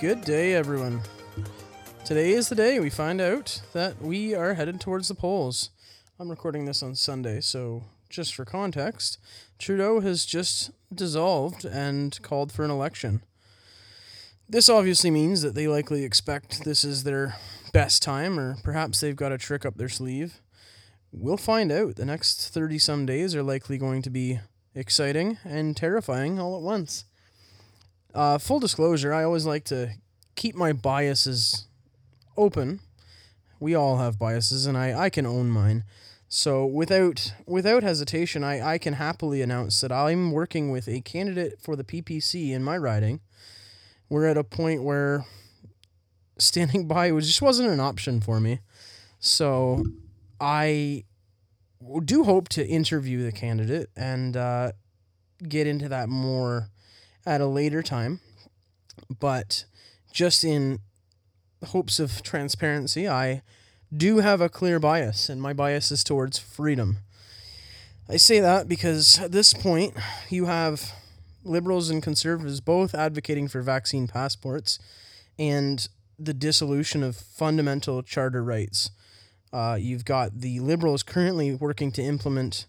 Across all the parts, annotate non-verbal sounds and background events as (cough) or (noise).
Good day, everyone. Today is the day we find out that we are headed towards the polls. I'm recording this on Sunday, so just for context, Trudeau has just dissolved and called for an election. This obviously means that they likely expect this is their best time, or perhaps they've got a trick up their sleeve. We'll find out. The next 30 some days are likely going to be exciting and terrifying all at once. Uh, full disclosure, I always like to keep my biases open. We all have biases, and I, I can own mine. So without without hesitation, I, I can happily announce that I'm working with a candidate for the PPC in my riding. We're at a point where standing (laughs) by just wasn't an option for me. So I do hope to interview the candidate and uh, get into that more at a later time. But just in hopes of transparency, I do have a clear bias, and my bias is towards freedom. I say that because at this point, you have liberals and conservatives both advocating for vaccine passports and the dissolution of fundamental charter rights. Uh, you've got the liberals currently working to implement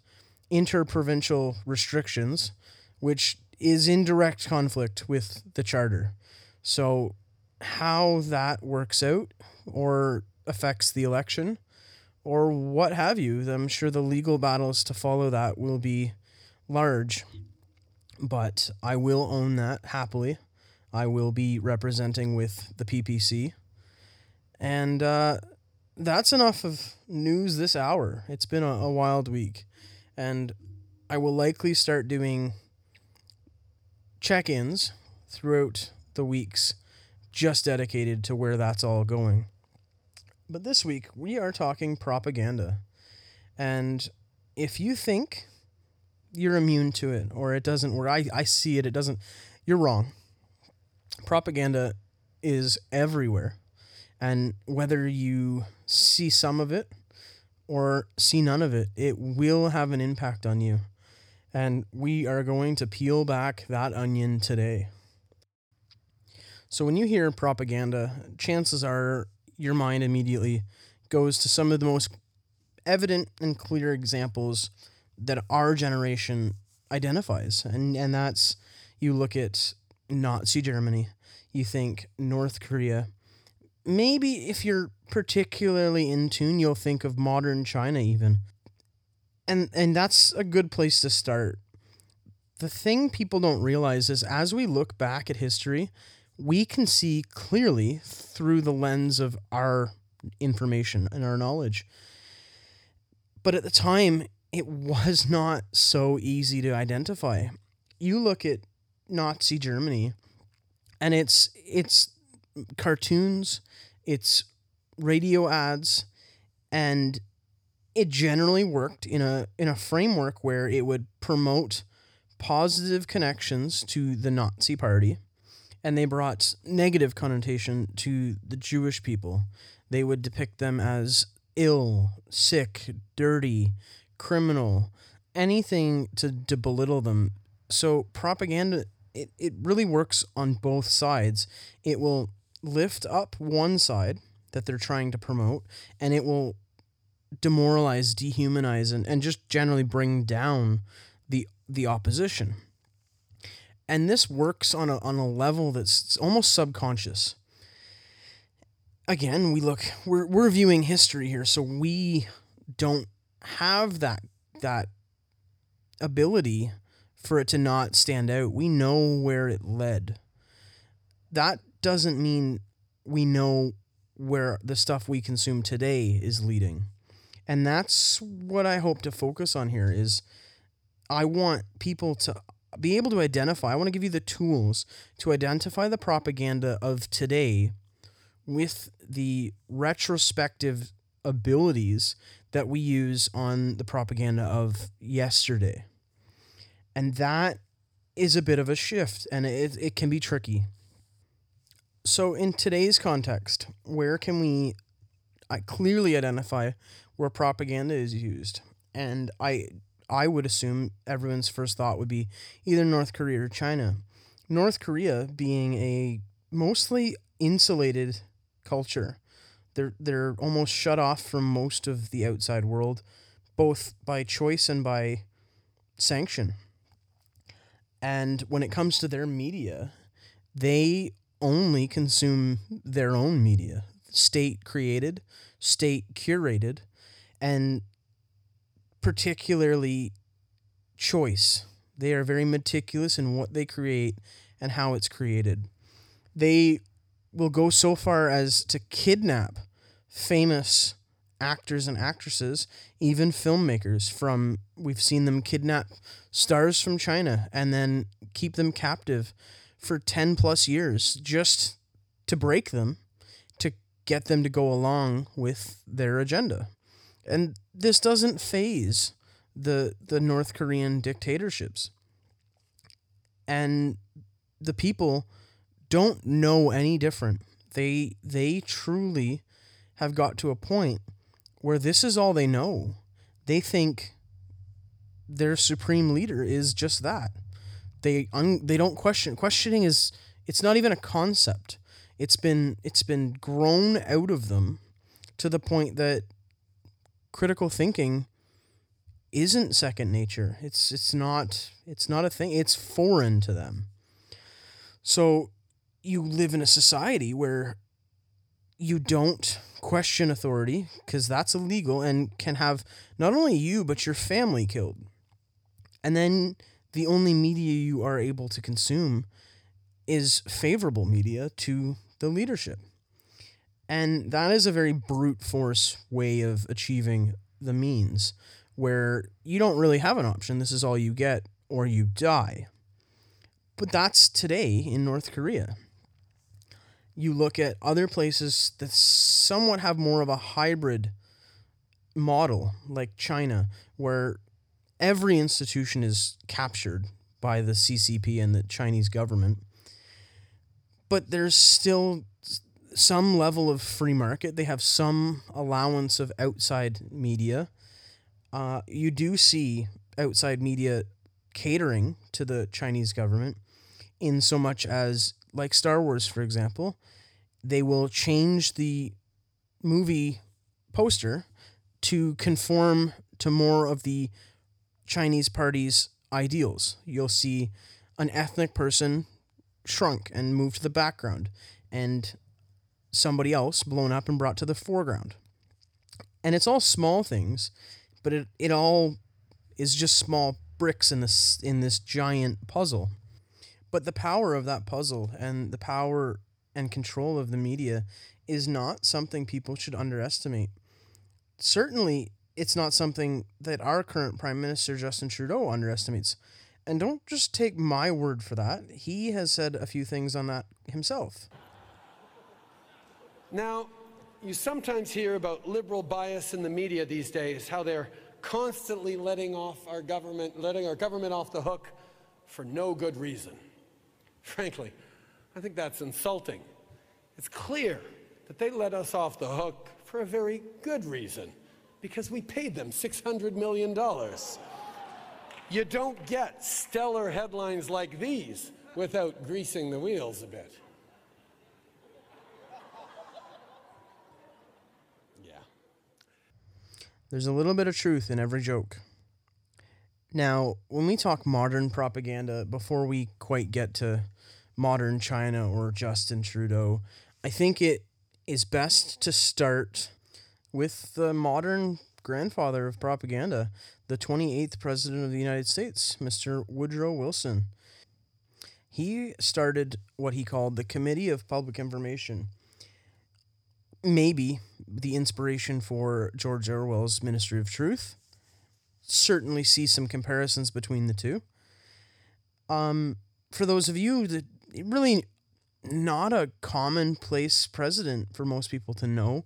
interprovincial restrictions, which is in direct conflict with the charter. So, how that works out or affects the election or what have you, I'm sure the legal battles to follow that will be large. But I will own that happily. I will be representing with the PPC. And uh, that's enough of news this hour. It's been a, a wild week. And I will likely start doing check ins throughout the weeks just dedicated to where that's all going. But this week, we are talking propaganda. And if you think you're immune to it or it doesn't work, I, I see it, it doesn't, you're wrong. Propaganda is everywhere. And whether you see some of it or see none of it, it will have an impact on you. And we are going to peel back that onion today. So, when you hear propaganda, chances are your mind immediately goes to some of the most evident and clear examples that our generation identifies. And, and that's you look at Nazi Germany, you think North Korea. Maybe if you're particularly in tune, you'll think of modern China, even and and that's a good place to start. The thing people don't realize is as we look back at history, we can see clearly through the lens of our information and our knowledge. But at the time, it was (laughs) not so easy to identify. You look at Nazi Germany and it's it's cartoons, it's radio ads and it generally worked in a in a framework where it would promote positive connections to the Nazi party and they brought negative connotation to the Jewish people. They would depict them as ill, sick, dirty, criminal, anything to, to belittle them. So propaganda it, it really works on both sides. It will lift up one side that they're trying to promote and it will demoralize, dehumanize, and, and just generally bring down the the opposition. And this works on a on a level that's almost subconscious. Again, we look we're we're viewing history here, so we don't have that that ability for it to not stand out. We know where it led. That doesn't mean we know where the stuff we consume today is leading and that's what I hope to focus on here is I want people to be able to identify I want to give you the tools to identify the propaganda of today with the retrospective abilities that we use on the propaganda of yesterday. And that is a bit of a shift and it, it can be tricky. So, in today's context, where can we clearly identify where propaganda is used. And I I would assume everyone's first thought would be either North Korea or China. North Korea being a mostly insulated culture. They're they're almost shut off from most of the outside world, both by choice and by sanction. And when it comes to their media, they only consume their own media, state created, state curated, and particularly choice. They are very meticulous in what they create and how it's created. They will go so far as to kidnap famous actors and actresses, even filmmakers from we've seen them kidnap stars from China and then keep them captive for 10 plus years just to break them to get them to go along with their agenda. And this doesn't faze the the North Korean dictatorships. And the people don't know any different. They they truly have got to a point where this is all they know. They think their supreme leader is just that. They un, they don't question. Questioning is it's not even a concept. It's been it's been grown out of them to the point that critical thinking isn't second nature. It's it's not it's not a thing. It's foreign to them. So you live in a society where you don't question authority because that's illegal and can have not only you but your family killed. And then the only media you are able to consume is favorable media to the leadership. And that is a very brute force way of achieving the means where you don't really have an option. This is all you get or you die. But that's today in North Korea you look at other places that somewhat have more of a hybrid model, like China, where every institution is captured by the CCP and the Chinese government. But there's still some level of free market. They have some allowance of outside media. Uh, you do see outside media catering to the Chinese government in so much as, like Star Wars, for example, they will change the movie poster to conform to more of the Chinese party's ideals. You'll see an ethnic person shrunk and moved to the background, and somebody else blown up and brought to the foreground. And it's all small things, but it, it all is just small bricks in this in this giant puzzle. But the power of that puzzle and the power and control of the media is not something people should underestimate. Certainly, it's not something that our current Prime Minister, Justin Trudeau, underestimates. And don't just take my word for that. He has said a few things on that himself. Now, you sometimes hear about liberal bias in the media these days, how they're constantly letting off our government, letting our government off the hook for no good reason. Frankly, I think that's insulting. It's clear that they let us off the hook for a very good reason, because we paid them $600 million. You don't get stellar headlines like these without greasing the wheels a bit. There's a little bit of truth in every joke. Now, when we talk modern propaganda, before we quite get to modern China or Justin Trudeau. I think it is best to start with the modern grandfather of propaganda, the 28th President of the United States, Mr. Woodrow Wilson. He started what he called the Committee of Public Information. Maybe the inspiration for George Orwell's Ministry of Truth. Certainly see some comparisons between the two. Um, for those of you that really not a commonplace president for most people to know.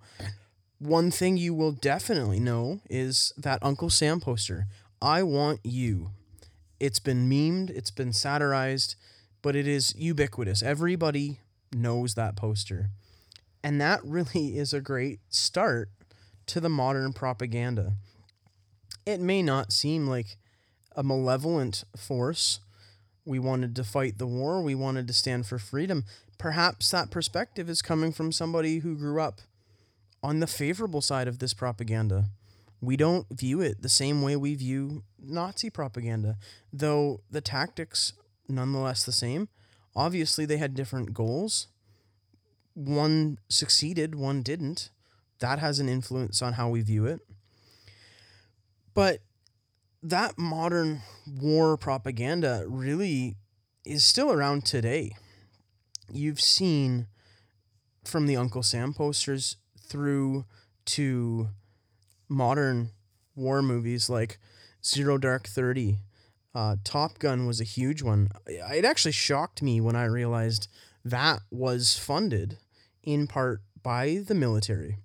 One thing you will definitely know is that Uncle Sam poster. I want you. It's been memed, it's been satirized, but it is ubiquitous. Everybody knows that poster. And that really (laughs) is a great start to the modern propaganda. It may not seem like a malevolent force We wanted to fight the war. We wanted to stand for freedom. Perhaps that perspective is coming from somebody who grew up on the favorable side of this propaganda. We don't view it the same way we view Nazi propaganda, though the tactics nonetheless the same. Obviously, they had different goals. One succeeded, one didn't. That has an influence on how we view it. But that modern war propaganda really is still around today. You've seen from the Uncle Sam posters through to modern war movies like Zero Dark 30. Uh, Top Gun was a huge one. It actually shocked me when I realized that was funded in part by the military.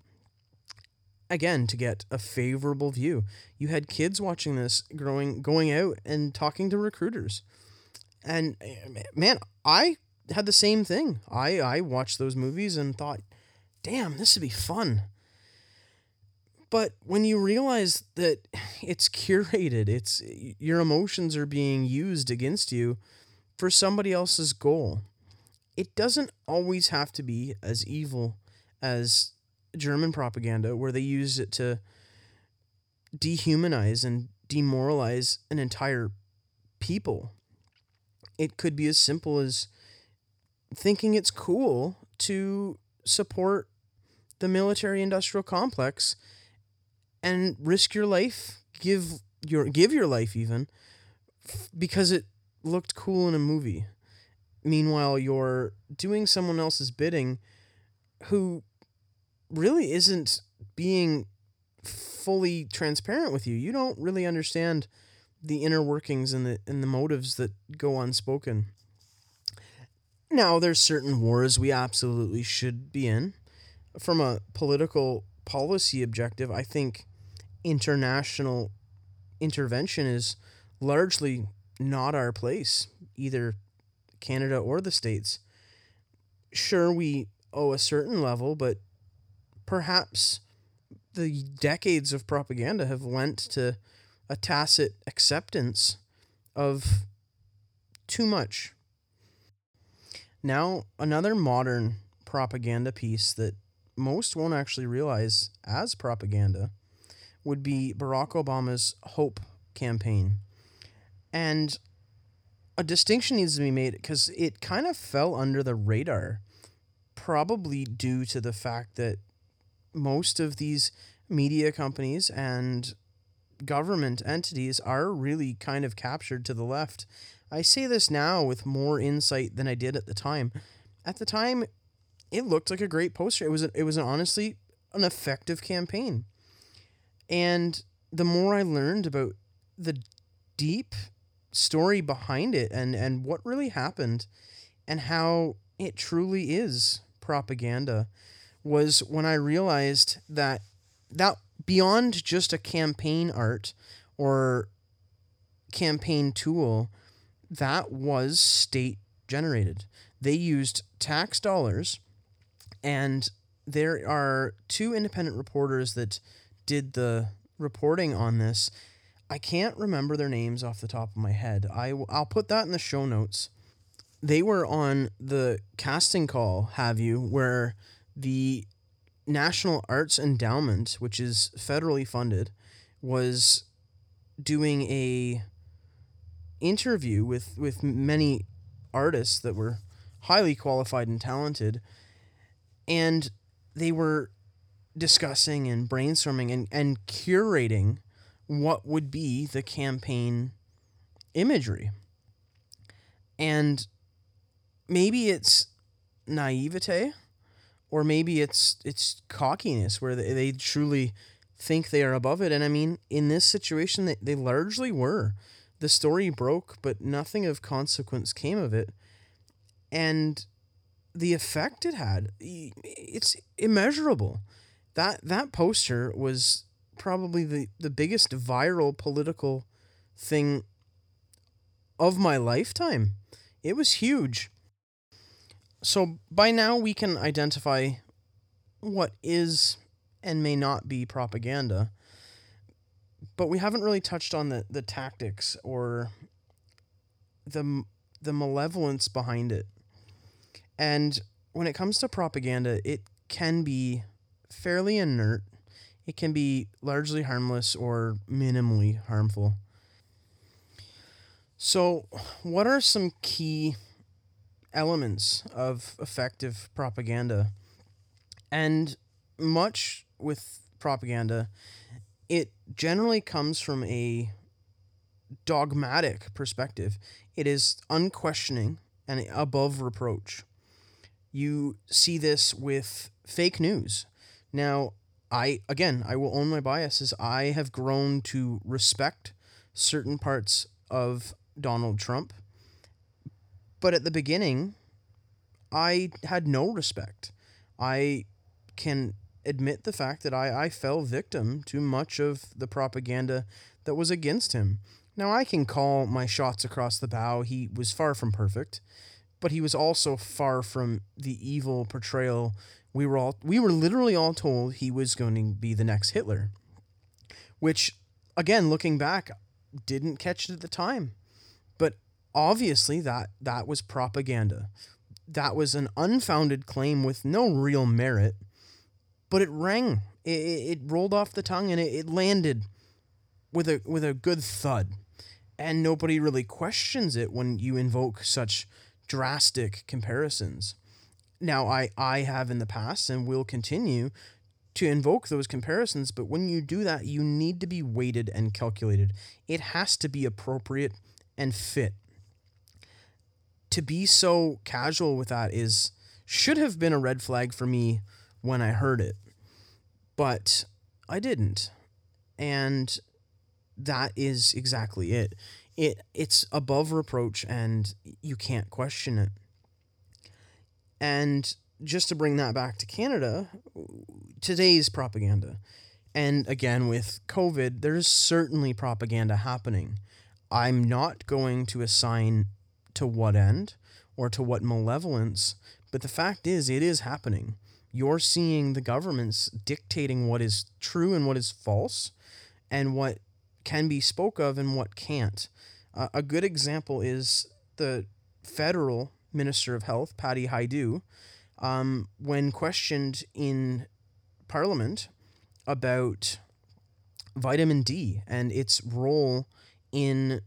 Again, to get a favorable view. You had kids watching this growing going out and talking to recruiters. And eh, man, I had the same thing. I I watched those movies and thought, "Damn, this would be fun." But when you realize that it's curated, it's your emotions are being used against you for somebody else's goal. It doesn't always have to be as evil as German propaganda where they use it to dehumanize and demoralize an entire people. It could be as simple as thinking it's cool to support the military industrial complex and risk your life, give your give your life even because it looked cool in a movie. Meanwhile, you're doing someone else's bidding who really isn't being fully transparent with you. You don't really understand the inner workings and the and the motives that go unspoken. Now, there's certain wars we absolutely should be in. From a political policy objective, I think international intervention is largely not our place, either Canada or the States. Sure, we owe a certain level, but perhaps the decades of propaganda have lent to a tacit acceptance of too much. Now, another modern propaganda piece that most won't actually realize as propaganda would be Barack Obama's Hope campaign. And a distinction needs to be made because it kind of fell under the radar, probably due to the fact that most of these media companies and government entities are really kind of captured to the left. I say this now with more insight than I did at the time. At the time, it looked like a great poster. It was a, it was an, honestly an effective campaign. And the more I learned about the deep story behind it and, and what really happened and how it truly is propaganda was when I realized that that beyond just a campaign art or campaign tool, that was state generated. They used tax dollars, and there are two independent reporters that did the reporting on this. I can't remember their names off the top of my head. I, I'll put that in the show notes. They were on the casting call, have you, where the National Arts Endowment, which is federally funded, was doing a interview with with many artists that were highly qualified and talented and they were discussing and brainstorming and, and curating what would be the campaign imagery. And maybe it's naivete or maybe it's it's cockiness where they, they truly think they are above it. And i mean in this situation they, they largely were. The story broke but nothing of consequence came of it. And the effect it had it's immeasurable. That that poster was probably the, the biggest viral political thing of my lifetime it was huge so by now we can identify what is and may not be propaganda, but we haven't really touched on the, the tactics or the the malevolence behind it. And when it comes to propaganda, it can be fairly inert. It can be largely harmless or minimally harmful. So, what are some key elements of effective propaganda? And much with propaganda, it generally comes from a dogmatic perspective. It is unquestioning and above reproach. You see this with fake news. Now, I again, I will own my biases. I have grown to respect certain parts of Donald Trump. But at the beginning, I had no respect. I can admit the fact that I, I fell victim to much of the propaganda that was against him. Now, I can call my shots across the bow. He was far from perfect, but he was also far from the evil portrayal we were all we were literally all told he was going to be the next Hitler. Which again, looking back, didn't catch it at the time. But obviously that that was propaganda. That was an unfounded claim with no real merit, but it rang. It, it rolled off the tongue and it, it landed with a with a good thud and nobody really questions it when you invoke such drastic comparisons. Now, I, I have in the past and will continue to invoke those comparisons, but when you do that, you need to be weighted and calculated. It has to be appropriate and fit. To be so casual with that is should have been a red flag for me when I heard it, but I didn't. And that is exactly it. It it's above reproach and you can't question it. And just to bring that back to Canada, today's propaganda. And again with COVID, there's certainly propaganda happening. I'm not going to assign to what end or to what malevolence, but the fact is it is happening. You're seeing the governments dictating what is true and what is false and what can be spoke of and what can't. Uh, a good example is the federal Minister of Health, Patty Hajdu, um, when questioned in Parliament about vitamin D and its role in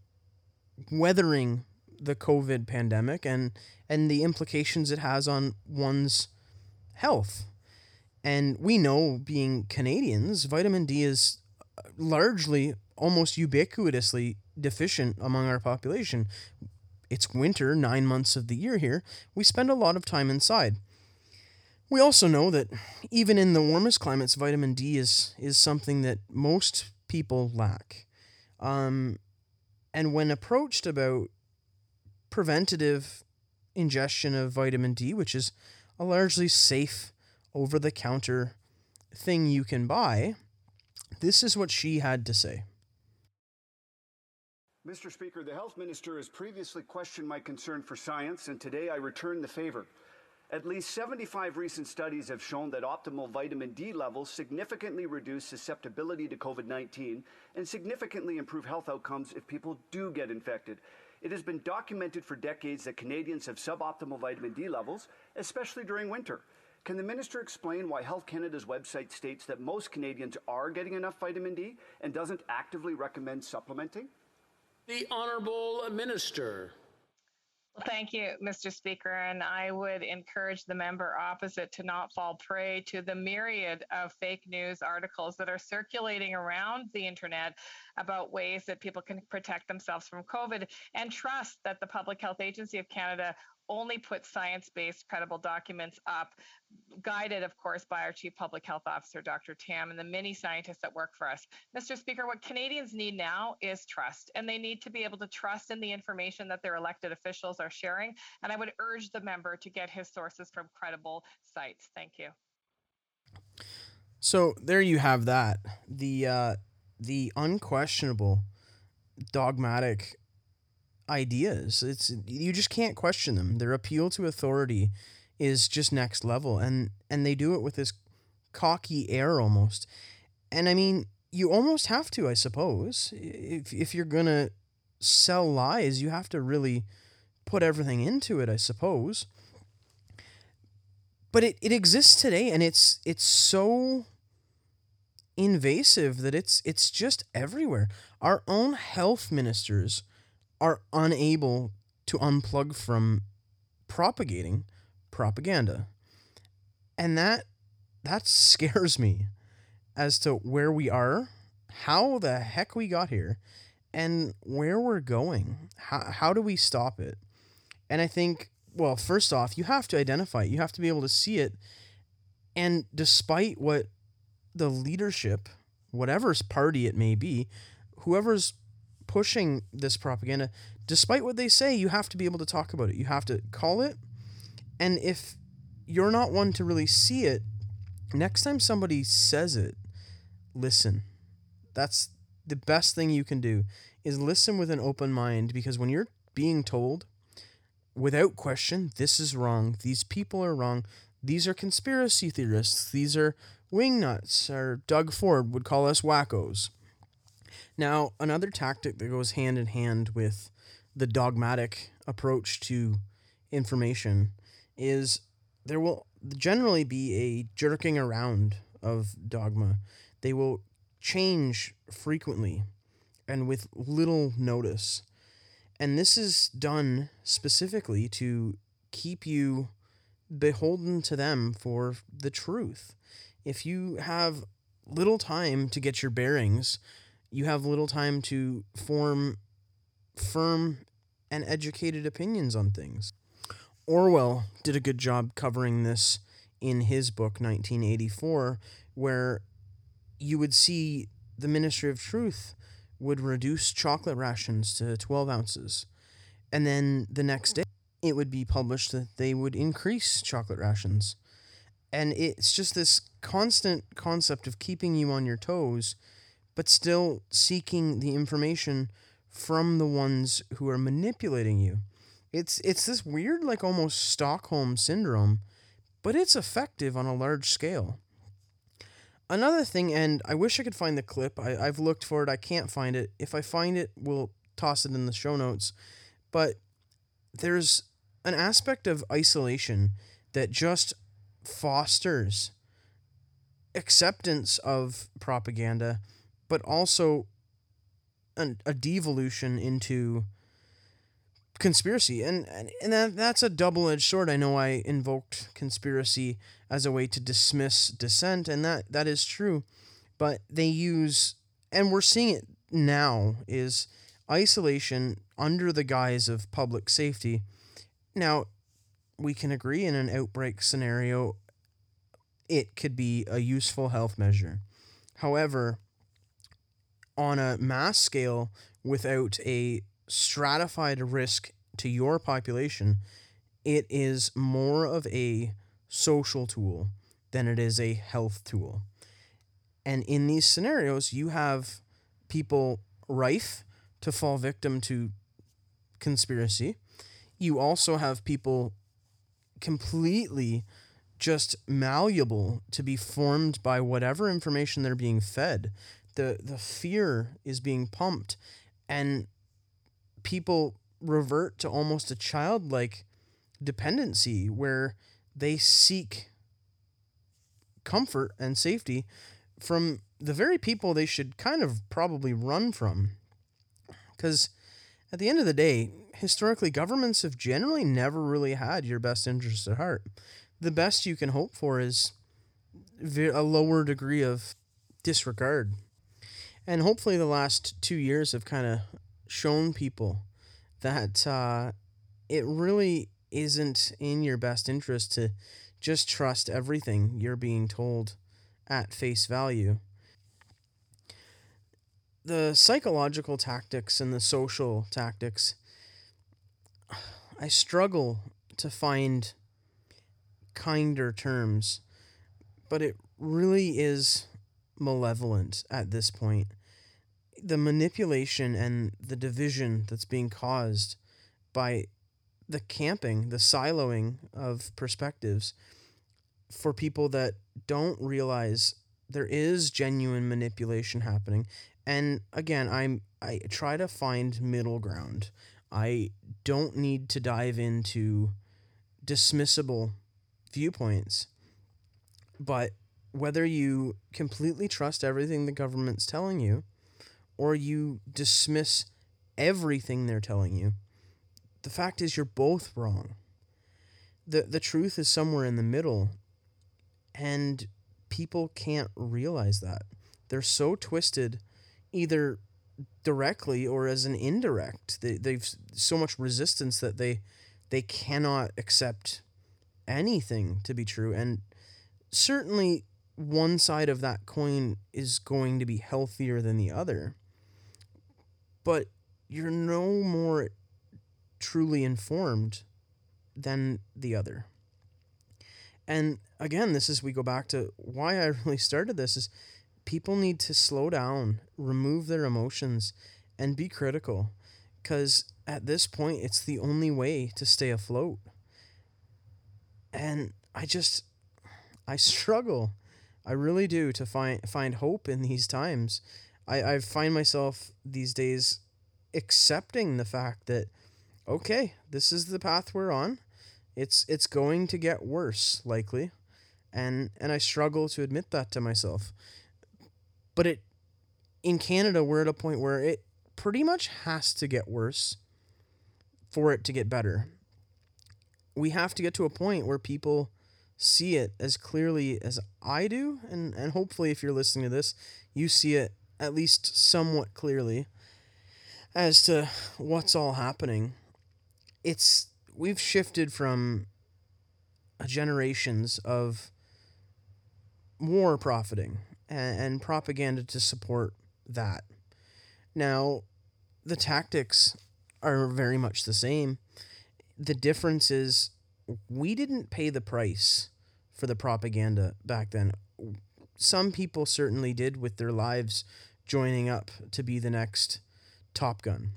weathering the COVID pandemic and and the implications it has on one's health. And we know, being Canadians, vitamin D is largely almost ubiquitously deficient among our population. It's winter, nine months of the year here. We spend a lot of time inside. We also know that even in the warmest climates, vitamin D is, is something that most people lack. Um, and when approached about preventative ingestion of vitamin D, which is a largely safe over the counter thing you can buy, this is what she had to say. Mr. Speaker, the Health Minister has previously questioned my concern for science, and today I return the favor. At least 75 recent studies have shown that optimal vitamin D levels significantly reduce susceptibility to COVID 19 and significantly improve health outcomes if people do get infected. It has been documented for decades that Canadians have suboptimal vitamin D levels, especially during winter. Can the minister explain why Health Canada's website states that most Canadians are getting enough vitamin D and doesn't actively recommend supplementing? The Honourable Minister. Well, thank you, Mr. Speaker. And I would encourage the member opposite to not fall prey to the myriad of fake news articles that are circulating around the internet about ways that people can protect themselves from COVID and trust that the Public Health Agency of Canada only put science based credible documents up, guided, of course, by our Chief Public Health Officer, Dr. Tam, and the many scientists that work for us. Mr. Speaker, what Canadians need now is trust, and they need to be able to trust in the information that their elected officials are sharing. And I would urge the member to get his sources from credible sites. Thank you. So there you have that. The uh, the unquestionable dogmatic ideas. It's you just can't question them. Their appeal to authority is just next level and and they do it with this cocky air almost. And I mean, you almost have to, I suppose. If if you're going to sell lies, you have to really put everything into it, I suppose. But it, it exists today and it's it's so invasive that it's it's just everywhere. Our own health ministers are unable to unplug from propagating propaganda. And that that scares me as to where we are, how the heck we got here, and where we're going. How how do we stop it? And I think well, first off, you have to identify it. You have to be able to see it. And despite what the leadership, whatever's party it may be, whoever's pushing this propaganda, despite what they say, you have to be able to talk about it. You have to call it. And if you're not one to really see it, next time somebody says it, listen. That's the best thing you can do is listen with an open mind because when you're being told without question this is wrong, these people are wrong, these are conspiracy theorists, these are wingnuts, or Doug Ford would call us wackos. Now, another tactic that goes hand in hand with the dogmatic approach to information is there will generally be a jerking around of dogma. They will change frequently and with little notice. And this is done specifically to keep you beholden to them for the truth. If you have little time to get your bearings, you have little time to form firm and educated opinions on things. Orwell did a good job covering this in his book 1984 where you would see the Ministry of Truth would reduce chocolate rations to 12 ounces. And then the next day, it would be published that they would increase chocolate rations. And it's just this constant concept of keeping you on your toes, but still seeking the information from the ones who are manipulating you. It's it's this weird like almost Stockholm syndrome, but it's effective on a large scale. Another thing, and I wish I could find the clip. I, I've looked for it. I can't find it. If I find it, we'll toss it in the show notes. But there's an aspect of isolation that just fosters acceptance of propaganda, but also an, a devolution into conspiracy. And and that, that's a double-edged sword. I know i invoked conspiracy as a way to dismiss dissent and that that is true but they use and we're seeing it now is isolation under the guise of public safety. Now we can agree in an outbreak scenario it could be a useful health measure. However on a mass scale without a stratified risk to your population, it is more of a social tool than it is a health tool. And in these scenarios, you have people rife to fall victim to conspiracy. You also have people completely just malleable to be formed by whatever information they're being fed. The the fear is being pumped and people revert to almost a childlike dependency where they seek comfort and safety from the very people they should kind of probably run from. Because at the end of the day, historically, governments have generally never really had your best interests at heart. The best you can hope for is a lower degree of disregard. And hopefully, the last two years have kind of shown people that uh, it really isn't in your best interest to just trust everything you're being told at face value. The psychological tactics and the social tactics, I struggle to find kinder terms, but it really is malevolent at this point the manipulation and the division that's being caused by the camping, the siloing of perspectives for people that don't realize there is genuine manipulation happening. And again, I'm I try to find middle ground. I don't need to dive into dismissible viewpoints. But whether you completely trust everything the government's telling you or you dismiss everything they're telling you, the fact is you're both wrong. The the truth is somewhere in the middle and people can't realize that. They're so twisted either directly or as an indirect. They they've so much resistance that they they cannot accept anything to be true and certainly one side of that coin is going to be healthier than the other. But you're no more truly informed than the other. And again, this is we go back to why I (laughs) really started this is people need to slow down, remove their emotions and be critical cuz at this point it's the only way to stay afloat. And I just I struggle. I really do to find find hope in these times. I, I find myself these days accepting the fact that okay, this is the path we're on. It's it's going to get worse likely. And and I struggle to admit that to myself. But it in Canada we're at a point where it pretty much has to get worse for it to get better. We have to get to a point where people see it as clearly as I do and and hopefully if you're listening to this, you see it at least somewhat clearly as to what's all happening. It's we've shifted from generations of war profiting and, and propaganda to support that. Now, the tactics are very much the same. The difference is we didn't pay the price for the propaganda back then. Some people certainly did with their lives joining up to be the next Top Gun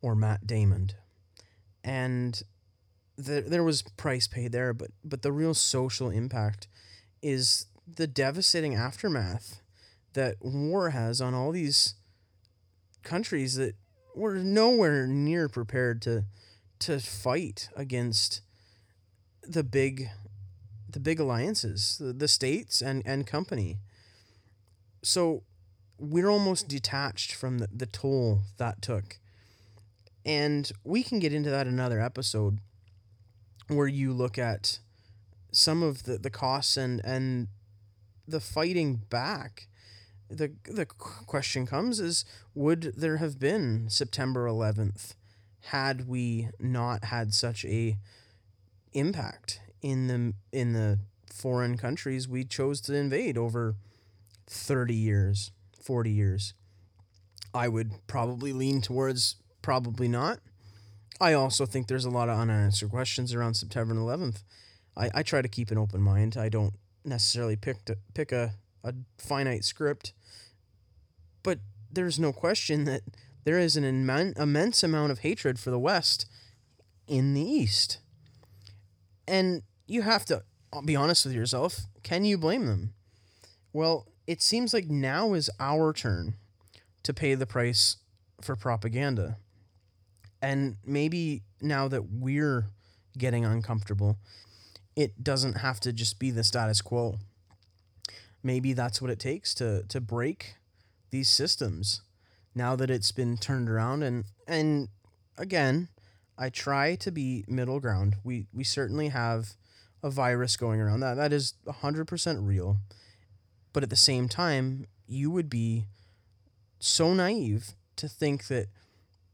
or Matt Damon. And the, there was price paid there, but but the real social impact is the devastating aftermath that war has on all these countries that were nowhere near prepared to to fight against the big the big alliances, the, the states and, and company. So we're almost detached from the, the toll that took. And we can get into that another episode where you look at some of the, the costs and, and the fighting back. The, the question comes is would there have been September 11th had we not had such a impact in the in the foreign countries we chose to invade over 30 years 40 years. I would probably lean towards probably not. I also think there's a lot of unanswered questions around september 11th i, I try to keep an open mind. I don't necessarily pick to, pick a, a finite script but there's no question that there is an immen- immense amount of hatred for the west in the east. And you have to uh, be honest with yourself. Can you blame them? Well, it seems like now is our turn to pay the price for propaganda. And maybe now that we're getting uncomfortable, it doesn't have to just be the status quo. Maybe that's what it takes to to break these systems now that it's been turned around and and again, I try to be middle ground. We we certainly have a virus going around. That that is 100% real. But at the same time, you would be so naive to think that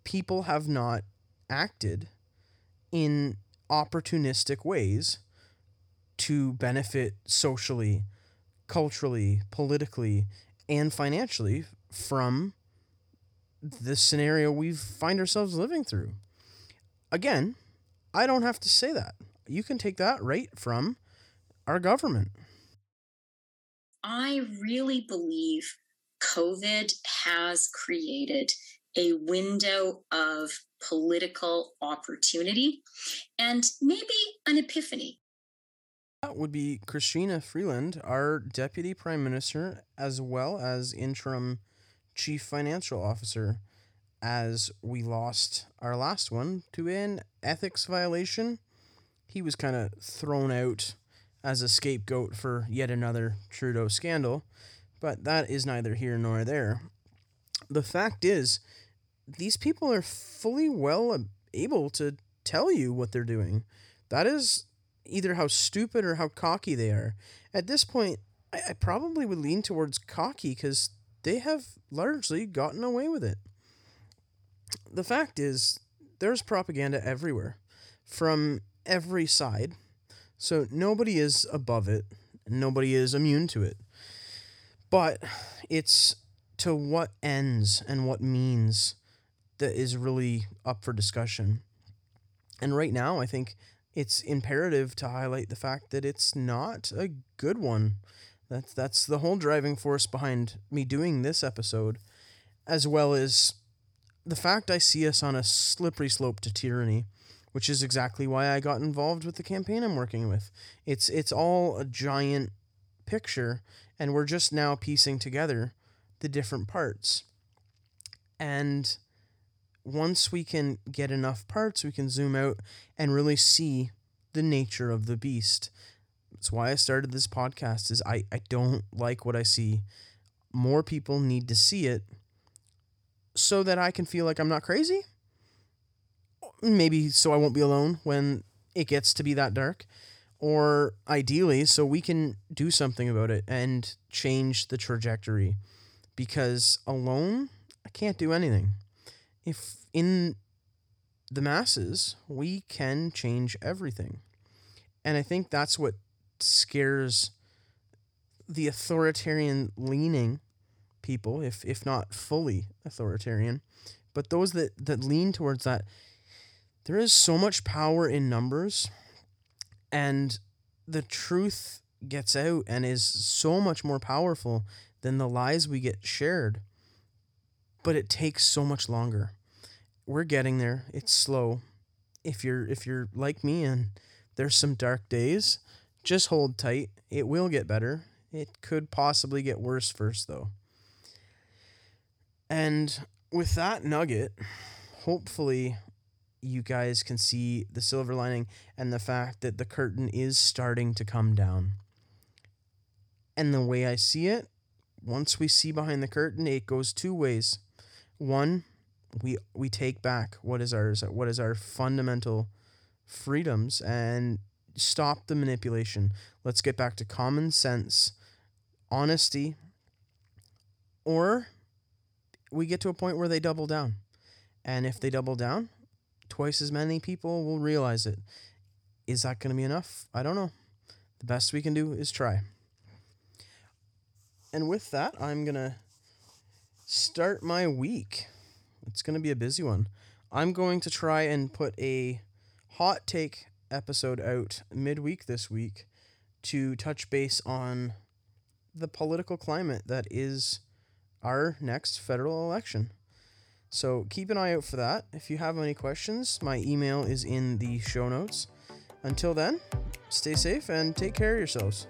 people have not acted in opportunistic ways to benefit socially, culturally, politically, and financially from the scenario we find ourselves living through. Again, I don't have to say that you can take that right from our government. I really believe COVID has created a window of political opportunity and maybe an epiphany. That would be Chrystia Freeland, our Deputy Prime Minister, as well as interim Chief Financial Officer as we lost our last one to an ethics violation. He was kind of thrown out as a scapegoat for yet another Trudeau scandal, but that is neither here nor there. The fact is, these people are fully well able to tell you what they're doing. That is either how stupid or how cocky they are. At this point, I, I probably would lean towards cocky because they have largely gotten away with it. The fact is, there's propaganda everywhere from every side. So nobody is above it, nobody is immune to it. But it's to what ends and what means that is really up for discussion. And right now, I think it's imperative to highlight the fact that it's not a good one. That's that's the whole driving force behind me doing this episode, as well as the fact I see us on a slippery slope to tyranny, which is exactly why I got involved with the campaign I'm working with. It's it's all a giant picture, and we're just now piecing together the different parts. And once we can get enough parts, we can zoom out and really see the nature of the beast. That's why I started this podcast is I, I don't like what I see. More people need to see it so that I can feel like I'm not crazy. Maybe so I won't be alone when it gets to be that dark. Or ideally, so we can do something about it and change the trajectory. Because alone, I can't do anything if in the masses we can change everything. And I think that's what scares the authoritarian leaning people, if if not fully authoritarian, but those that, that lean towards that, there is so much power in numbers and the truth gets out and is so much more powerful than the lies we get shared but it takes so much longer. We're getting there. It's slow. If you're if you're like me and there's some dark days, just hold tight. It will get better. It could possibly get worse first though. And with that nugget, hopefully you guys can see the silver lining and the fact that the curtain is starting to come down. And the way I see it, once we see behind the curtain, it goes two ways. One we we take back what is ours what is our fundamental freedoms and stop the manipulation. Let's get back to common sense honesty or we get to a point where they double down. And if they double down twice as many people will realize it is that going to be enough i don't know the best we can do is try and with that i'm going to start my week. It's going to be a busy one. I'm going to try and put a hot take episode out midweek this week to touch base on the political climate that is our next federal election. So keep an eye out for that. If you have any questions, my email is in the show notes. Until then, stay safe and take care of yourselves.